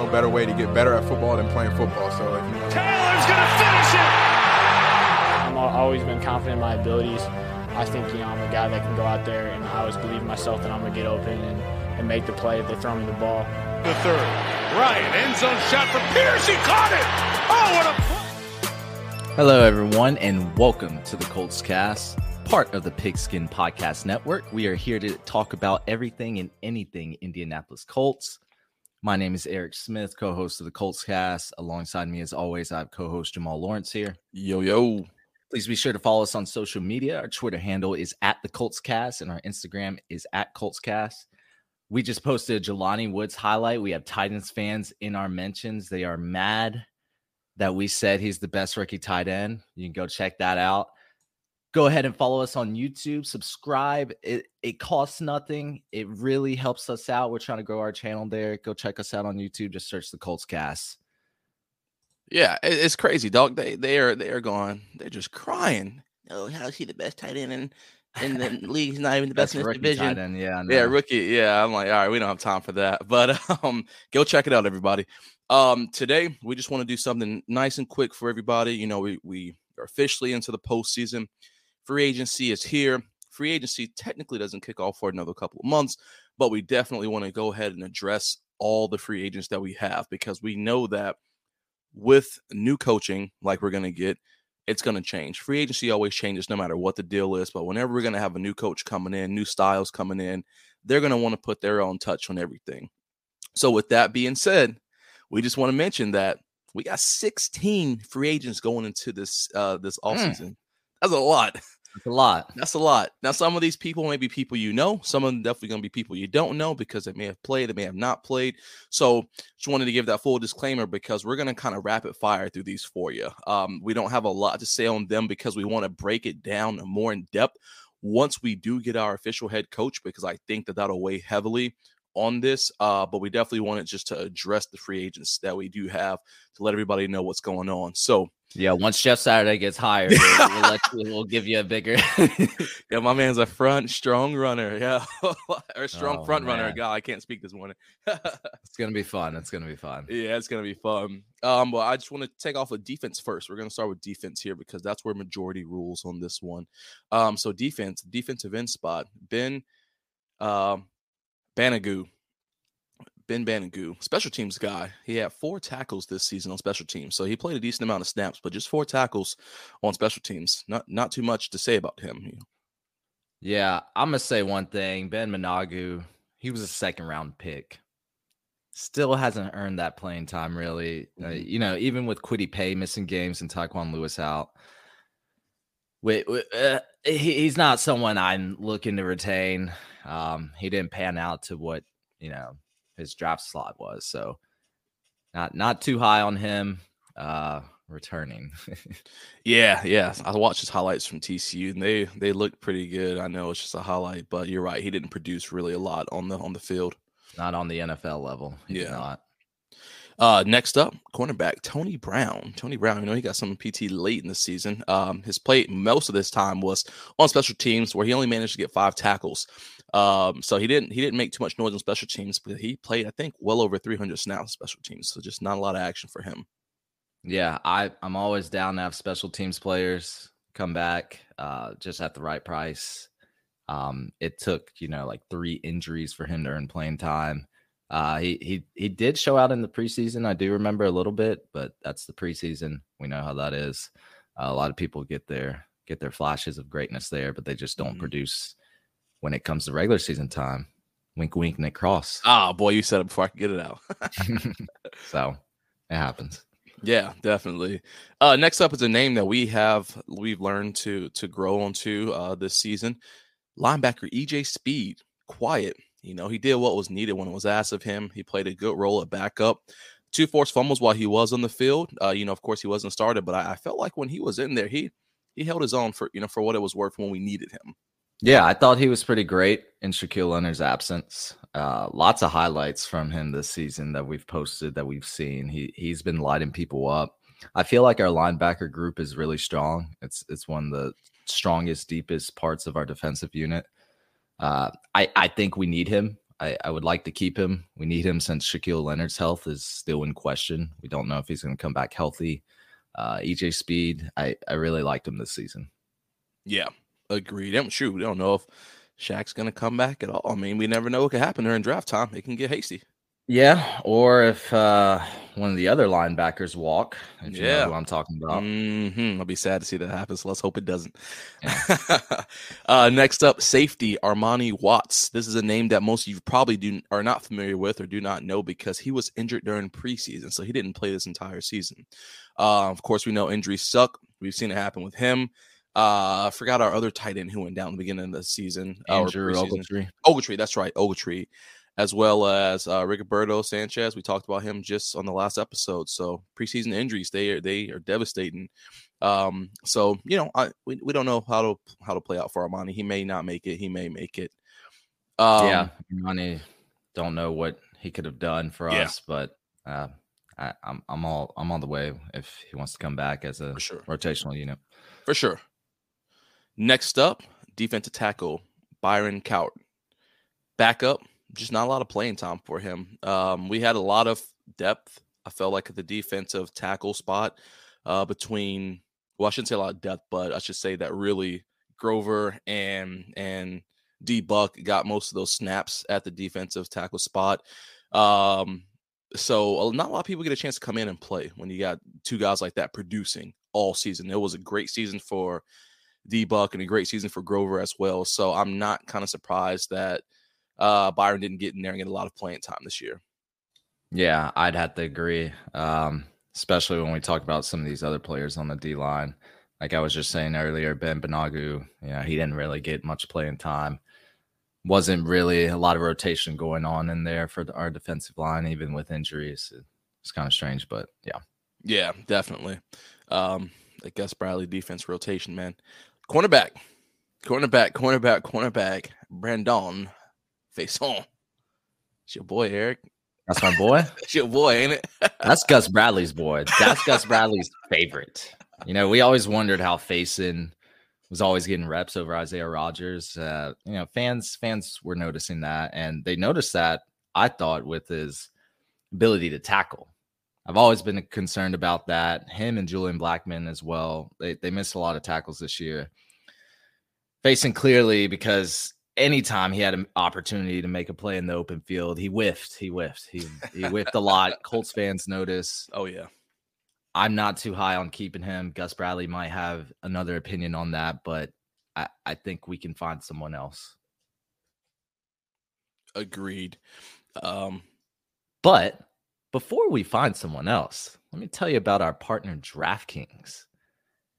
no better way to get better at football than playing football. So if you Taylor's going to finish it. I've always been confident in my abilities. I think you know I'm a guy that can go out there, and I always believe in myself that I'm gonna get open and, and make the play if they throw me the ball. The third, Ryan end zone shot for Pierce. He caught it. Oh, what a! Hello, everyone, and welcome to the Colts Cast, part of the Pigskin Podcast Network. We are here to talk about everything and anything Indianapolis Colts. My name is Eric Smith, co-host of the Colts Cast. Alongside me, as always, I have co-host Jamal Lawrence here. Yo yo. Please be sure to follow us on social media. Our Twitter handle is at the Colts Cast, and our Instagram is at Colts Cast. We just posted a Jelani Woods highlight. We have Titans fans in our mentions. They are mad that we said he's the best rookie tight end. You can go check that out. Go ahead and follow us on YouTube. Subscribe. It it costs nothing. It really helps us out. We're trying to grow our channel there. Go check us out on YouTube. Just search the Colts Cast. Yeah, it's crazy, dog. They they are they are gone. They're just crying. Oh, how's he the best tight end in in the league? He's not even the best, in his rookie division. tight end, Yeah, Yeah, rookie. Yeah, I'm like, all right, we don't have time for that. But um, go check it out, everybody. Um, today we just want to do something nice and quick for everybody. You know, we we are officially into the postseason. Free agency is here. Free agency technically doesn't kick off for another couple of months, but we definitely want to go ahead and address all the free agents that we have because we know that with new coaching, like we're going to get, it's going to change. Free agency always changes no matter what the deal is. But whenever we're going to have a new coach coming in, new styles coming in, they're going to want to put their own touch on everything. So, with that being said, we just want to mention that we got 16 free agents going into this uh this offseason. That's a lot. It's a lot. That's a lot. Now, some of these people may be people you know. Some of them definitely going to be people you don't know because they may have played, they may have not played. So, just wanted to give that full disclaimer because we're going to kind of rapid fire through these for you. Um, we don't have a lot to say on them because we want to break it down more in depth once we do get our official head coach because I think that that'll weigh heavily on this. Uh, but we definitely wanted just to address the free agents that we do have to let everybody know what's going on. So, Yeah, once Jeff Saturday gets hired, we'll, let you, we'll give you a bigger. Yeah, my man's a front strong runner. Yeah, or strong Oh, front runner. God, I can't speak this morning. it's gonna be fun. It's gonna be fun. yeah, it's gonna be fun. Um, but I just want to take off with defense first. We're gonna start with defense here because that's where majority rules on this one. Um, so defense, defensive end spot, Ben, um, Banogu. Ben Banogu, special teams guy. He had four tackles this season on special teams, so he played a decent amount of snaps, but just four tackles on special teams. Not not too much to say about him. you know. Yeah, I'm gonna say one thing. Ben Banogu, he was a second round pick. Still hasn't earned that playing time, really. Uh, Mhm. you know, even with Kwity Paye missing games and Tyquan Lewis out, wait, uh, he, he's not someone I'm looking to retain. Um, he didn't pan out to what you know his draft slot was, so not not too high on him. Uh, returning. Yeah, yeah. I watched his highlights from TCU, and they they looked pretty good. I know it's just a highlight, but you're right. He didn't produce really a lot on the on the field. not on the NFL level. Yeah. not. Uh, next up, cornerback Tony Brown. Tony Brown, you know, he got some PT late in the season. Um, his play most of this time was on special teams, where he only managed to get five tackles. Um, so he didn't he didn't make too much noise on special teams, but he played, I think, well over 300 snaps on special teams. So just not a lot of action for him. Yeah, I I'm always down to have special teams players come back uh just at the right price. Um it took, you know, like 3 injuries for him to earn playing time. Uh he he he did show out in the preseason. I do remember a little bit, but that's the preseason. We know how that is. Uh, a lot of people get their get their flashes of greatness there, but they just don't Mhm. produce when it comes to regular season time. Wink wink Nick Cross. Ah, boy, you said it before I could get it out. so it happens. Yeah, definitely. Uh, next up is a name that we have we've learned to to grow onto uh, this season. Linebacker EJ Speed, quiet. You know, he did what was needed when it was asked of him. He played a good role at backup. Two forced fumbles while he was on the field. Uh, you know, of course, he wasn't started, but I, I felt like when he was in there, he he held his own for you know for what it was worth when we needed him. Yeah, I thought he was pretty great in Shaquille Leonard's absence. Uh, lots of highlights from him this season that we've posted that we've seen. He he's been lighting people up. I feel like our linebacker group is really strong. It's it's one of the strongest, deepest parts of our defensive unit. Uh, I I think we need him. I, I would like to keep him. We need him since Shaquille Leonard's health is still in question. We don't know if he's going to come back healthy. Uh, EJ Speed, I, I really liked him this season. Yeah, agreed. I'm sure we don't know if Shaq's going to come back at all. I mean, we never know what could happen during draft time. It can get hasty. Yeah, or if uh, one of the other linebackers walk, if you Yeah. know who I'm talking about. hmm I'll be sad to see that happen. So let's hope it doesn't. Yeah. uh, next up, safety Armani Watts. This is a name that most of you probably do are not familiar with or do not know because he was injured during preseason, so he didn't play this entire season. Uh, of course, we know injuries suck. We've seen it happen with him. Uh, I forgot our other tight end who went down at the beginning of the season. uh, Andrew. Ogletree. Ogletree, that's right, Ogletree, as well as uh, Rigoberto Sanchez. We talked about him just on the last episode. So preseason injuries, they are they are devastating. Um, so you know, I we, we don't know how to how to play out for Armani. He may not make it. He may make it. Um, yeah, Armani, don't know what he could have done for Yeah. us, but uh, I, I'm I'm all I'm on the way if he wants to come back as a sure, rotational unit. for sure. Next up, defensive tackle Byron Cowart. Backup, just not a lot of playing time for him. Um, we had a lot of depth. I felt like at the defensive tackle spot uh, between. Well, I shouldn't say a lot of depth, but I should say that really Grover and and D Buck got most of those snaps at the defensive tackle spot. Um, so not a lot of people get a chance to come in and play when you got two guys like that producing all season. It was a great season for D Buck and a great season for Grover as well. So I'm not kind of surprised that uh, Byron didn't get in there and get a lot of playing time this year. Yeah, I'd have to agree. Um, especially when we talk about some of these other players on the D line. Like I was just saying earlier, Ben Banogu, you know, he didn't really get much playing time. Wasn't really a lot of rotation going on in there for the, our defensive line, even with injuries. It's kind of strange, but yeah. Yeah, definitely. Um, I guess Bradley defense rotation, man. Cornerback, cornerback, cornerback, cornerback. Brandon Facyson. It's your boy, Eric. That's my boy. It's your boy, ain't it? That's Gus Bradley's boy. That's Gus Bradley's favorite. You know, we always wondered how Facyson was always getting reps over Isaiah Rodgers. Uh, you know, fans fans were noticing that, and they noticed that I thought with his ability to tackle. I've always been concerned about that. Him and Julian Blackmon as well. They they missed a lot of tackles this year. Facyson clearly because anytime he had an opportunity to make a play in the open field, he whiffed. He whiffed. He he whiffed a lot. Colts fans notice. Oh yeah. I'm not too high on keeping him. Gus Bradley might have another opinion on that, but I, I think we can find someone else. Agreed. Um, But before we find someone else, let me tell you about our partner DraftKings.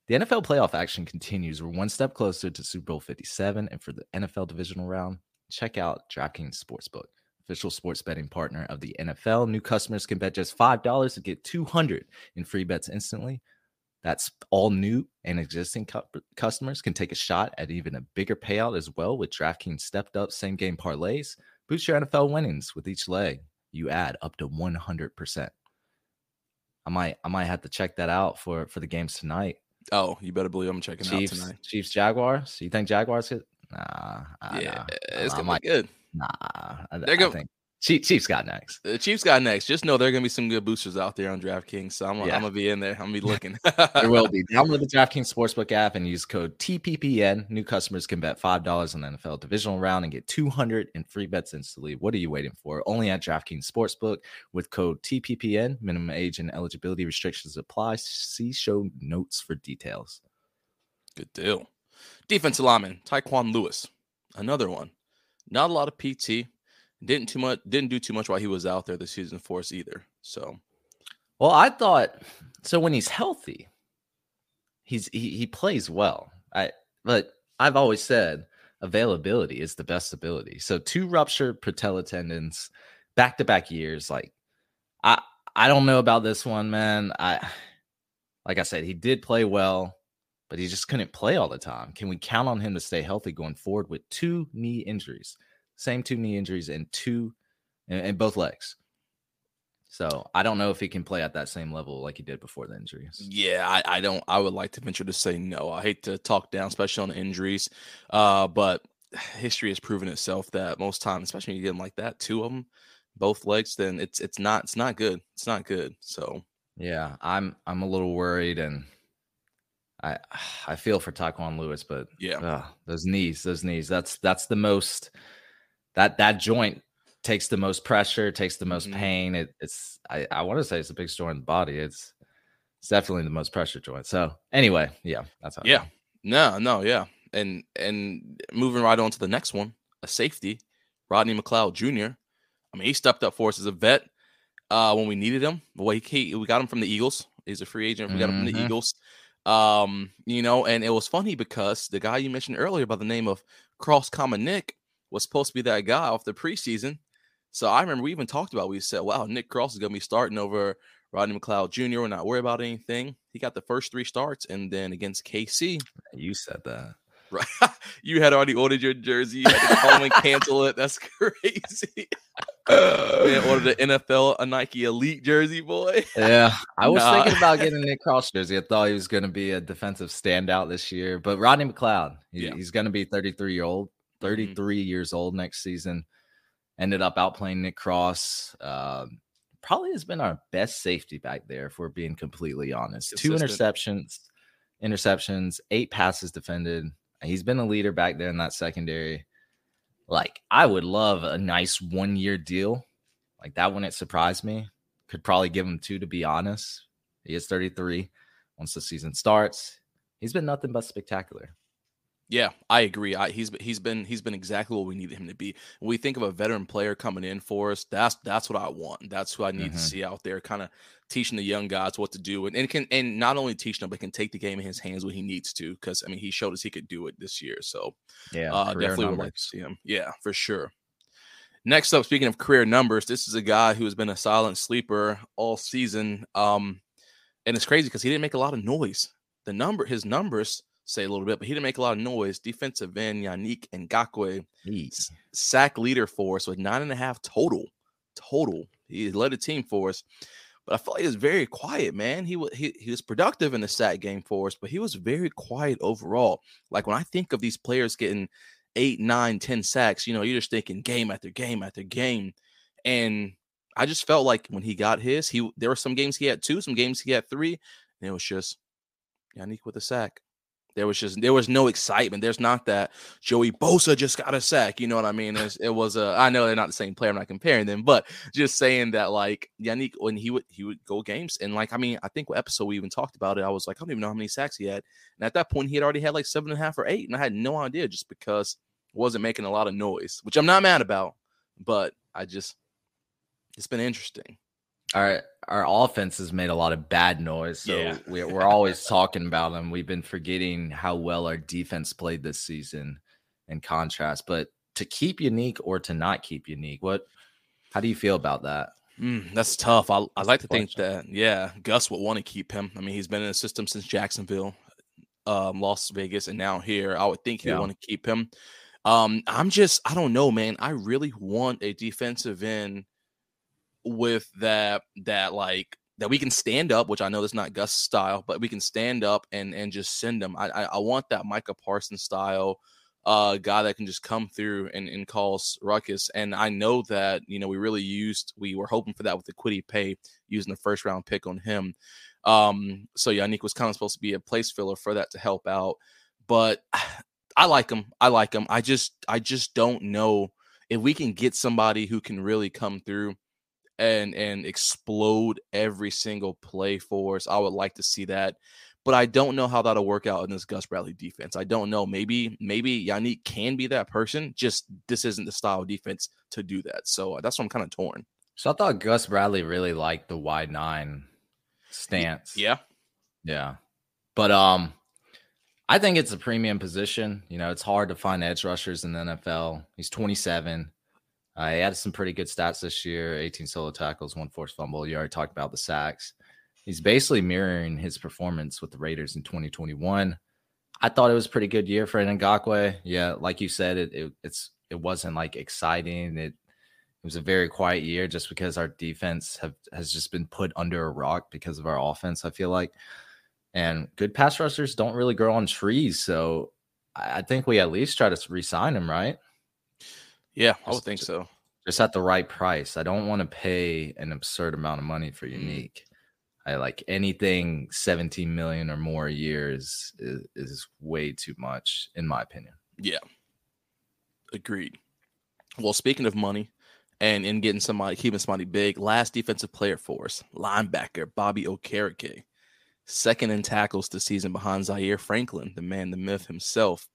The NFL playoff action continues. We're one step closer to Super Bowl 57. And for the NFL divisional round, check out DraftKings Sportsbook, official sports betting partner of the NFL. New customers can bet just $5 to get 200 in free bets instantly. That's all new and existing cu- customers can take a shot at even a bigger payout as well with DraftKings stepped up same game parlays. Boost your NFL winnings with each leg. You add up to 100%. I might I might have to check that out for for the games tonight. Oh, you better believe I'm checking Chiefs, out tonight. Chiefs, Jaguars. You think Jaguars hit? Nah, Yeah, it's I gonna be good. Nah, I, They're I go- think Chiefs, Chiefs got next. The Chiefs got next. Just know there are gonna be some good boosters out there on DraftKings. So I'm, Yeah. I'm gonna be in there. I'm gonna be looking. There will be. Download the DraftKings Sportsbook app and use code TPPN. New customers can bet $5 on the NFL divisional round and get 200 in free bets instantly. What are you waiting for? Only at DraftKings Sportsbook with code TPPN. Minimum age and eligibility restrictions apply. See show notes for details. Good deal. Defensive lineman Tyquan Lewis, another one. Not a lot of PT. Didn't too much. Didn't do too much while he was out there this season for us either. So Well, I thought so when he's healthy, he's he, he plays well. I but I've always said availability is the best ability. So two ruptured patella tendons back to back years, like I I don't know about this one, man. I like I said, he did play well, but he just couldn't play all the time. Can we count on him to stay healthy going forward with two knee injuries? Same two knee injuries and two and, both legs. So I don't know if he can play at that same level like he did before the injuries. yeah, I, I don't. I would like to venture to say no. I hate to talk down, especially on injuries. Uh, but history has proven itself that most times, especially when you get them like that, two of them, both legs, then it's it's not it's not good. It's not good. So yeah, I'm I'm a little worried, and I I feel for Tyquan Lewis, but yeah, uh, those knees, those knees. That's that's the most that that joint takes the most pressure, takes the most mm-hmm. pain. It, it's I, I want to say it's the biggest joint in the body. It's it's definitely the most pressure joint. So anyway, yeah, that's how. Yeah, no, no, yeah, and and moving right on to the next one, a safety, Rodney McLeod Jr. I mean, he stepped up for us as a vet uh, when we needed him. Well, he, we got him from the Eagles. He's a free agent. We got him from the mm-hmm. Eagles. Um, you know, and it was funny because the guy you mentioned earlier by the name of Cross Common Nick was supposed to be that guy off the preseason. So I remember we even talked about. We said, "Wow, Nick Cross is going to be starting over Rodney McLeod Jr. We're not worried about anything." He got the first three starts, and then against KC, you said that. Right, you had already ordered your jersey. You had to call and cancel it. That's crazy. Man, ordered the NFL a Nike Elite jersey, boy. Yeah, I was nah. thinking about getting Nick Cross jersey. I thought he was going to be a defensive standout this year, but Rodney McLeod, he, yeah. he's going to be 33 year old. 33 mm-hmm. years old next season. Ended up outplaying Nick Cross. Uh, probably has been our best safety back there, if we're being completely honest. Consistent. Two interceptions, interceptions, eight passes defended. He's been a leader back there in that secondary. Like, I would love a nice one year deal. Like, that wouldn't surprise me. Could probably give him two, to be honest. He is 33. Once the season starts, he's been nothing but spectacular. Yeah, I agree. I, he's he's been he's been exactly what we needed him to be. When we think of a veteran player coming in for us, that's that's what I want. That's who I need mm-hmm. to see out there, kind of teaching the young guys what to do, and, and can and not only teaching them, but can take the game in his hands when he needs to. Because I mean, he showed us he could do it this year. So yeah, uh, definitely would like to see him. Yeah, for sure. Next up, speaking of career numbers, this is a guy who has been a silent sleeper all season. Um, and it's crazy because he didn't make a lot of noise. The number, his numbers say a little bit, but he didn't make a lot of noise. Defensive end Yannick Ngakoue, Jeez. sack leader for us with nine and a half total. Total. He led the team for us. But I felt like he was very quiet, man. He was he, he was productive in the sack game for us, but he was very quiet overall. Like when I think of these players getting eight, nine, ten sacks, you know, you're just thinking game after game after game. And I just felt like when he got his, he there were some games he had two, some games he had three, and it was just Yannick with a sack. There was just there was no excitement. There's not that Joey Bosa just got a sack. You know what I mean? It was, it was a. I know they're not the same player. I'm not comparing them, but just saying that like Yannick when he would he would go games and like I mean I think what episode we even talked about it. I was like I don't even know how many sacks he had. And at that point he had already had like seven and a half or eight, and I had no idea just because wasn't making a lot of noise, which I'm not mad about. But I just it's been interesting our our offense has made a lot of bad noise. So yeah. we, we're always talking about them. We've been forgetting how well our defense played this season in contrast. But to keep unique or to not keep unique, what how do you feel about that? Mm, that's tough. I, I like to think that, yeah, Gus would want to keep him. I mean, he's been in the system since Jacksonville, um, Las Vegas, and now here. I would think he yeah. would want to keep him. Um, I'm just, I don't know, man. I really want a defensive end with that that like that we can stand up, which I know is not Gus style, but we can stand up and and just send them. I I, I want that Micah Parsons style uh guy that can just come through and, and cause ruckus. And I know that you know we really used we were hoping for that with the Kwity Paye using the first round pick on him. Um, so Yannick was kind of supposed to be a place filler for that to help out, but I like him. I like him. I just I just don't know if we can get somebody who can really come through and and explode every single play for us. I would like to see that. But I don't know how that'll work out in this Gus Bradley defense. I don't know. Maybe maybe Yannick can be that person. Just this isn't the style of defense to do that. So that's what I'm kind of torn. So I thought Gus Bradley really liked the wide nine stance. Yeah. Yeah. But um I think it's a premium position. You know, it's hard to find edge rushers in the NFL. He's 27. Uh, he had some pretty good stats this year 18 solo tackles, one forced fumble. You already talked about the sacks. He's basically mirroring his performance with the Raiders in 2021. I thought it was a pretty good year for Ngakoue. Yeah, like you said, it, it it's it wasn't like exciting. It it was a very quiet year just because our defense have has just been put under a rock because of our offense. I feel like, and good pass rushers don't really grow on trees. So I think we at least try to re-sign him, right? Yeah, I would think so. Just at the right price. I don't want to pay an absurd amount of money for Mm-hmm. unique. I like anything 17 million or more a year is, is is way too much, in my opinion. Yeah. Agreed. Well, speaking of money and in getting somebody, keeping somebody big, last defensive player for us, linebacker Bobby Okereke, second in tackles this season behind Zaire Franklin, the man, the myth himself.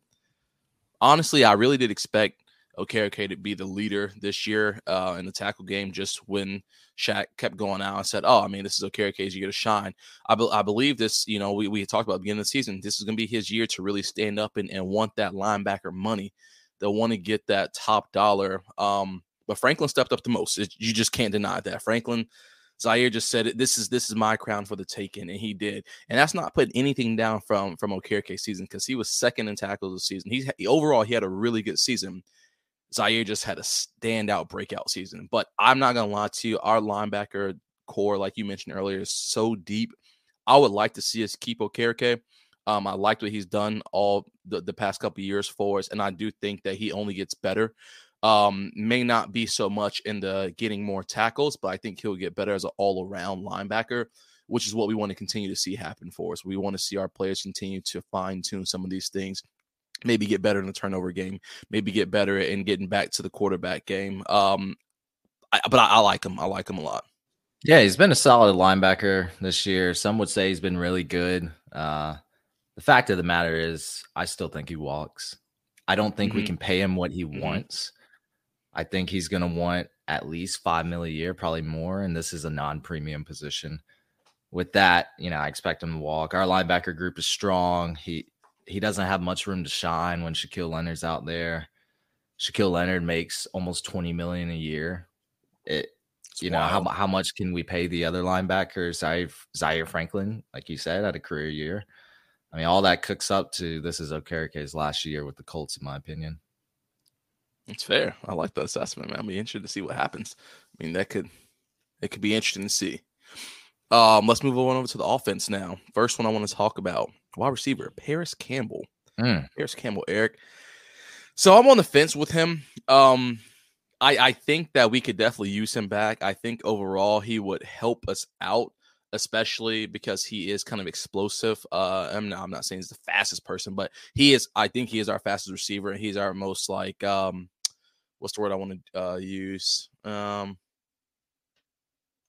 Honestly, I really did expect Okereke to be the leader this year uh, in the tackle game. Just when Shaq kept going out and said, "Oh, I mean, this is Okereke's year to shine." I, be- I believe this. You know, we we talked about at the beginning of the season. This is going to be his year to really stand up and, and want that linebacker money. They'll want to get that top dollar. Um, but Franklin stepped up the most. It, you just can't deny that. Franklin Zaire just said it. This is this is my crown for the taking, and he did. And that's not putting anything down from from Okereke season because he was second in tackles this season. He's overall he had a really good season. Zaire just had a standout breakout season. But I'm not gonna lie to you, our linebacker core, like you mentioned earlier, is so deep. I would like to see us keep Okereke. Um, I liked what he's done all the, the past couple years for us, and I do think that he only gets better. Um, may not be so much in the getting more tackles, but I think he'll get better as an all-around linebacker, which is what we want to continue to see happen for us. We want to see our players continue to fine-tune some of these things, maybe get better in the turnover game, maybe get better in getting back to the quarterback game. Um, I, but I, I like him. I like him a lot. Yeah, he's been a solid linebacker this year. Some would say he's been really good. Uh, the fact of the matter is, I still think he walks. I don't think we Mhm. can pay him what he Mhm. wants. I think he's going to want at least five mil a year, probably more. And this is a non-premium position. With that, you know, I expect him to walk. Our linebacker group is strong. He he doesn't have much room to shine when Shaquille Leonard's out there. Shaquille Leonard makes almost 20 million a year. It It's you know how, how much can we pay the other linebackers zaire, zaire franklin like you said had a career year i mean all that cooks up to this is okereke's last year with the colts in my opinion It's fair. I like that assessment, man. I'll be interested to see what happens. I mean, that could it could be interesting to see. Um, let's move on over to the offense now. First one I want to talk about wide receiver Parris Campbell. Mm. Parris Campbell, Eric. So I'm on the fence with him. Um, I I think that we could definitely use him back. I think overall he would help us out, especially because he is kind of explosive. Uh, I'm not, I'm not saying he's the fastest person, but he is. I think he is our fastest receiver. and He's our most like um, what's the word I want to uh, use? Um,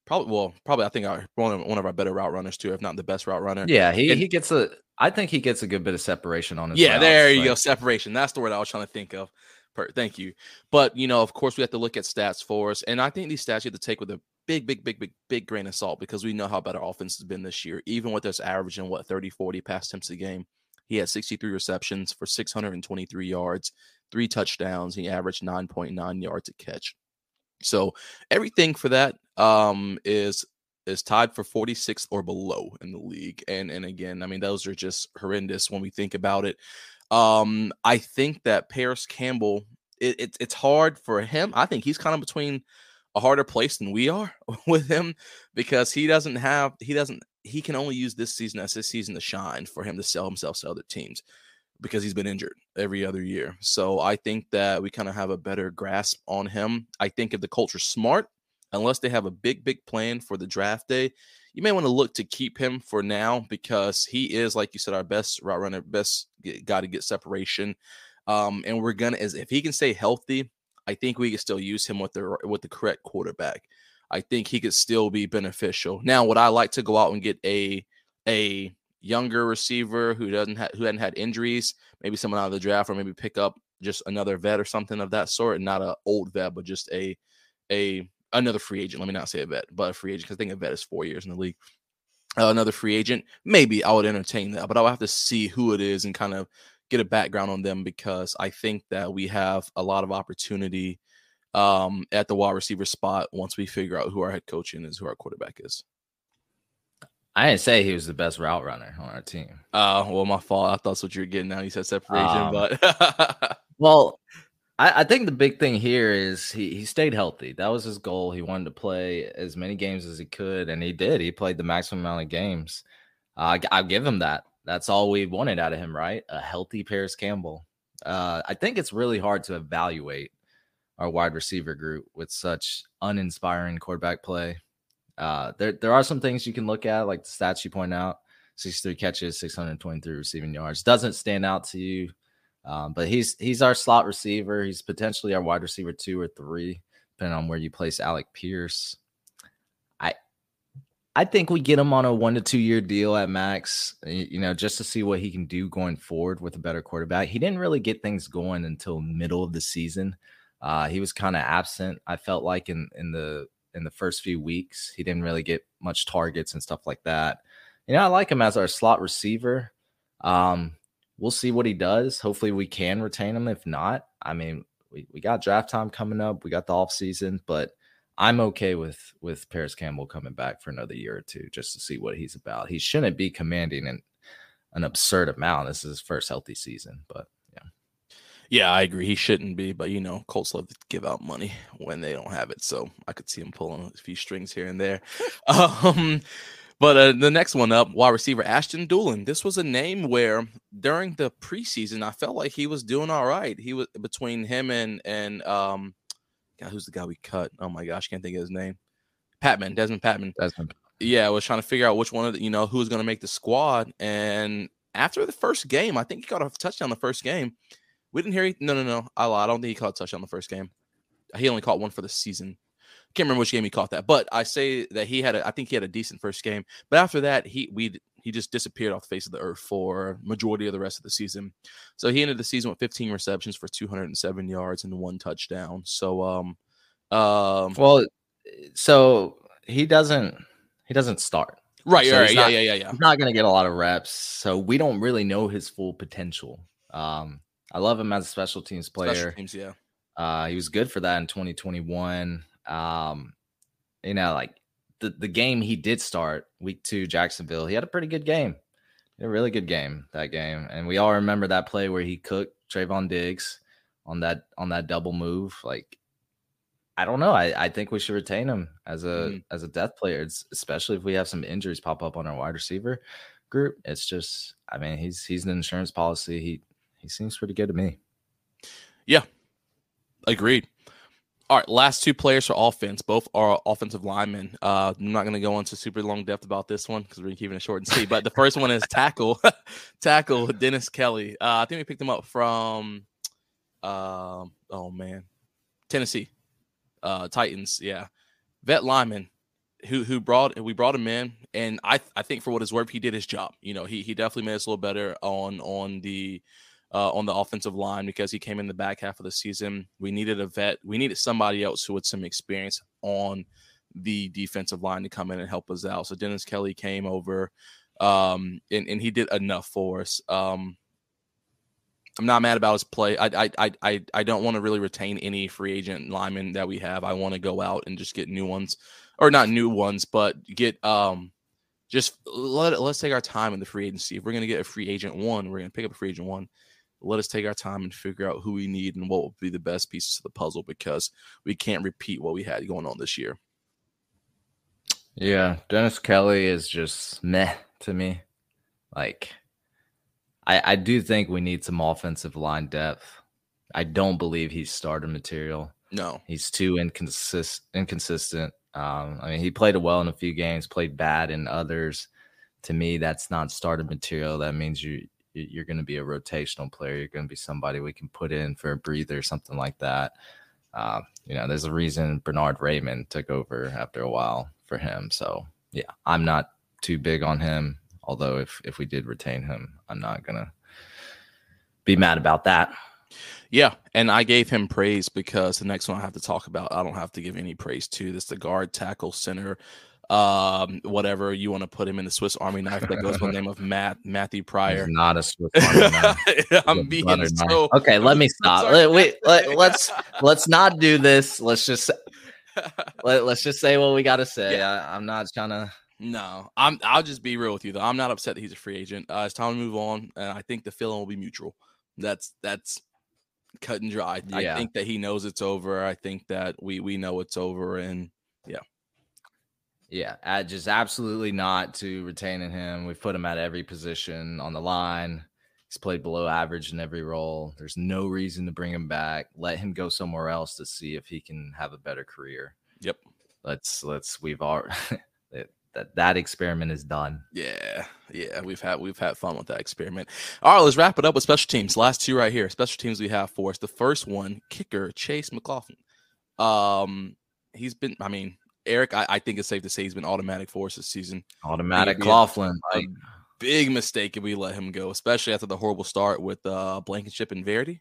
probably well, probably I think our one of, one of our better route runners too, if not the best route runner. yeah he, And- he gets a i think he gets a good bit of separation on his Yeah, routes, there you like- go. Separation. That's the word I was trying to think of. Per- Thank you. But you know, of course, we have to look at stats for us, and I think these stats you have to take with a big, big, big, big, big grain of salt because we know how bad our offense has been this year. Even with us averaging what 30, 40 pass attempts a game, he had 63 receptions for 623 yards, three touchdowns. He averaged 9.9 yards a catch. So everything for that um, is is tied for 46th or below in the league. And and again, I mean, those are just horrendous when we think about it. Um, I think that Parris Campbell, it, it, it's hard for him. I think he's kind of between a harder place than we are with him because he doesn't have he doesn't he can only use this season as his season to shine for him to sell himself to other teams because he's been injured every other year. So I think that we kind of have a better grasp on him. I think if the culture's smart, unless they have a big, big plan for the draft day, you may want to look to keep him for now because he is, like you said, our best route runner, best guy to get separation. Um, and we're gonna as if he can stay healthy, I think we can still use him with the with the correct quarterback. I think he could still be beneficial. Now, would I like to go out and get a a younger receiver who doesn't have who hadn't had injuries, maybe someone out of the draft, or maybe pick up just another vet or something of that sort, and not a old vet, but just a a another free agent. Let me not say a vet, but a free agent because I think a vet is four years in the league. Uh, another free agent, maybe I would entertain that, but I'll have to see who it is and kind of get a background on them because I think that we have a lot of opportunity um, at the wide receiver spot once we figure out who our head coach is, who our quarterback is. I didn't say he was the best route runner on our team. Uh, well, my fault. I thought that's what you were getting now. You said separation, Um, but Well, I, I think the big thing here is he, he stayed healthy. That was his goal. He wanted to play as many games as he could, and he did. He played the maximum amount of games. Uh, I, I'll give him that. that's all we wanted out of him, right? A healthy Parris Campbell. Uh, I think it's really hard to evaluate our wide receiver group with such uninspiring quarterback play. Uh, there, there are some things you can look at, like the stats you point out 63 catches, 623 receiving yards. Doesn't stand out to you, um, but he's he's our slot receiver. He's potentially our wide receiver two or three, depending on where you place Alec Pierce. I I think we get him on a one to two year deal at max, you know, just to see what he can do going forward with a better quarterback. He didn't really get things going until middle of the season. Uh, he was kind of absent. I felt like in in the in the first few weeks, he didn't really get much targets and stuff like that. You know, I like him as our slot receiver. Um, we'll see what he does. Hopefully, we can retain him. If not, I mean, we, we got draft time coming up. We got the off season, but I'm okay with with Parris Campbell coming back for another year or two just to see what he's about. He shouldn't be commanding an an absurd amount. This is his first healthy season, but yeah, I agree. He shouldn't be, but you know, Colts love to give out money when they don't have it. So I could see him pulling a few strings here and there. um, but uh, the next one up, wide receiver Ashton Dulin. This was a name where during the preseason, I felt like he was doing all right. He was between him and and um, God, who's the guy we cut? Oh my gosh, can't think of his name. Patmon, Dezmon Patmon. Dezmon. Yeah, I was trying to figure out which one of the, you know who was going to make the squad. And after the first game, I think he got a touchdown the first game. We didn't hear. He, no, no, no. I lied. I don't think he caught a touchdown the first game. He only caught one for the season. Can't remember which game he caught that, but I say that he had. A, I think he had a decent first game. But after that, he we he just disappeared off the face of the earth for majority of the rest of the season. So he ended the season with 15 receptions for 207 yards and one touchdown. So um, um, well, so he doesn't he doesn't start. Right, so right, yeah, not, yeah, yeah, yeah. He's not going to get a lot of reps, so we don't really know his full potential. Um, I love him as a special teams player. Special teams, yeah. Uh, he was good for that in 2021. Um, you know, like the, the game he did start week two, Jacksonville, he had a pretty good game. a really good game that game. And we all remember that play where he cooked Trevon Diggs on that on that double move. Like, I don't know. I, I think we should retain him as a mm as a death player, it's, especially if we have some injuries pop up on our wide receiver group. It's just, I mean, he's he's an insurance policy. He he seems pretty good to me. Yeah, agreed. All right, last two players for offense. Both are offensive linemen. Uh, I'm not going to go into super long depth about this one because we're keeping it short and sweet. But the first one is tackle, tackle Dennis Kelly. Uh, I think we picked him up from, uh, oh man, Tennessee, uh, Titans. Yeah, vet lineman who who brought we brought him in, and I I think for what his worth, he did his job. You know, he he definitely made us a little better on on the uh, on the offensive line because he came in the back half of the season. We needed a vet. We needed somebody else who had some experience on the defensive line to come in and help us out. So Dennis Kelly came over, um, and, and he did enough for us. Um, I'm not mad about his play. I I I I, don't want to really retain any free agent linemen that we have. I want to go out and just get new ones, or not new ones, but get um just let let's take our time in the free agency. If we're gonna get a free agent one, we're gonna pick up a free agent one let us take our time and figure out who we need and what will be the best pieces of the puzzle because we can't repeat what we had going on this year. Yeah, Dennis Kelly is just meh to me. Like, I I do think we need some offensive line depth. I don't believe he's starter material. No, he's too inconsistent. Inconsistent. Um, I mean, he played well in a few games, played bad in others. To me, that's not starter material. That means you you're going to be a rotational player. You're going to be somebody we can put in for a breather, something like that. Uh, you know, there's a reason Bernhard Raimann took over after a while for him. So yeah, I'm not too big on him. Although if if we did retain him, I'm not gonna be mad about that. Yeah, and I gave him praise because the next one I have to talk about, I don't have to give any praise to. This the guard tackle center um, whatever you want to put him in the Swiss Army knife that goes by the name of Matt Matthew Pryor. He's not a Swiss Army knife. I'm being so okay. Let me stop. Let, wait, let, let's let's not do this. Let's just let, us just say what we got to say. Yeah. I, am not trying to. No, I'm. I'll just be real with you though. I'm not upset that he's a free agent. Uh, it's time to move on, and I think the feeling will be mutual. That's that's cut and dry. Yeah. I think that he knows it's over. I think that we we know it's over, and yeah. Just absolutely not to retaining him. We've put him at every position on the line. He's played below average in every role. There's no reason to bring him back. Let him go somewhere else to see if he can have a better career. Yep. Let's let's we've all that that that experiment is done. Yeah, yeah, we've had we've had fun with that experiment. All right, let's wrap it up with special teams. Last two right here. Special teams we have for us. The first one, kicker Chase McLaughlin. Um, he's been. I mean, Eric, I, I think it's safe to say he's been automatic for us this season. Automatic a- Laughlin. Big mistake if we let him go, especially after the horrible start with uh Blankenship and Verity.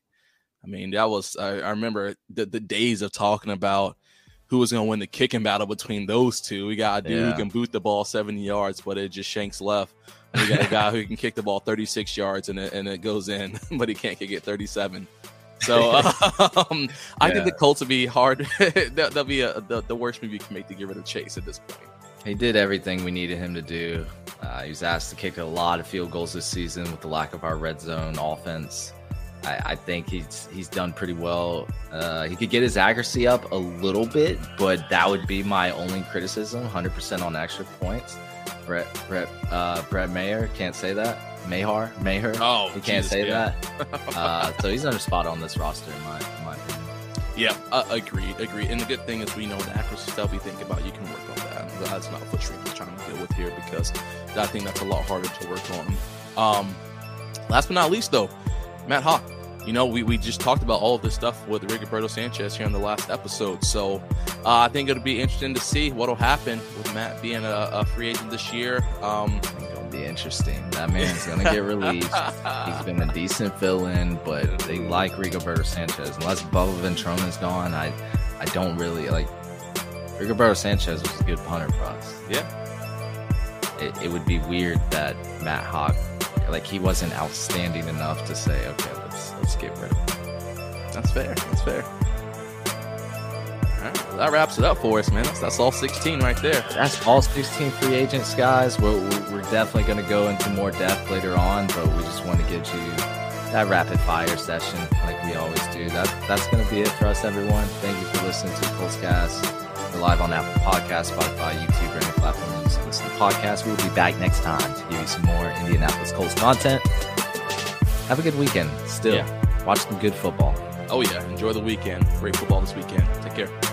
I mean, that was I, I remember the the days of talking about who was going to win the kicking battle between those two. We got a dude Yeah. who can boot the ball 70 yards, but it just shanks left. We got a guy who can kick the ball 36 yards and it, and it goes in, but he can't kick it 37. So um, I think the Colts would be hard. that, that'll be a, the, the worst move you can make to get rid of Chase at this point. He did everything we needed him to do. Uh, he was asked to kick a lot of field goals this season with the lack of our red zone offense. I, I think he's he's done pretty well. Uh, he could get his accuracy up a little bit, but that would be my only criticism. 100% on extra points. Brett Brett uh, Brett Maher can't say that. Mayhar Mayer. Oh, he can't Jesus, say yeah. that. Uh, so he's under spot on this roster in my in my opinion. Yeah, uh, agreed, agreed. And the good thing is we know the accuracy stuff we think about, you can work on that. That's not what Shrink is trying to deal with here because I think that's a lot harder to work on. Um, last but not least, though, Matt Haack. You know, we, we just talked about all of this stuff with Rigoberto Sanchez here in the last episode. So uh, I think it'll be interesting to see what'll happen with Matt being a, a free agent this year. Um, be interesting. That man's gonna get released. He's been a decent fill-in, but they like Rigoberto Sanchez. Unless Bubba Ventrone's gone, I I don't really like Rigoberto Sanchez was a good punter for us. yeah, It, it would be weird that Matt Haack like he wasn't outstanding enough to say, okay, let's let's get rid of him. that's fair. That's fair. Right, well, that wraps it up for us, man. That's, that's all 16 right there. That's all 16 free agents, guys. We're, we're definitely going to go into more depth later on, but we just want to get you that rapid fire session like we always do. That That's going to be it for us, everyone. Thank you for listening to Coltscast. We're live on Apple Podcasts, Spotify, YouTube, or any platform you listen to the podcast. We will be back next time to give you some more Indianapolis Colts content. Have a good weekend. Still, watch some good football. Oh, yeah. Enjoy the weekend. Great football this weekend. Take care.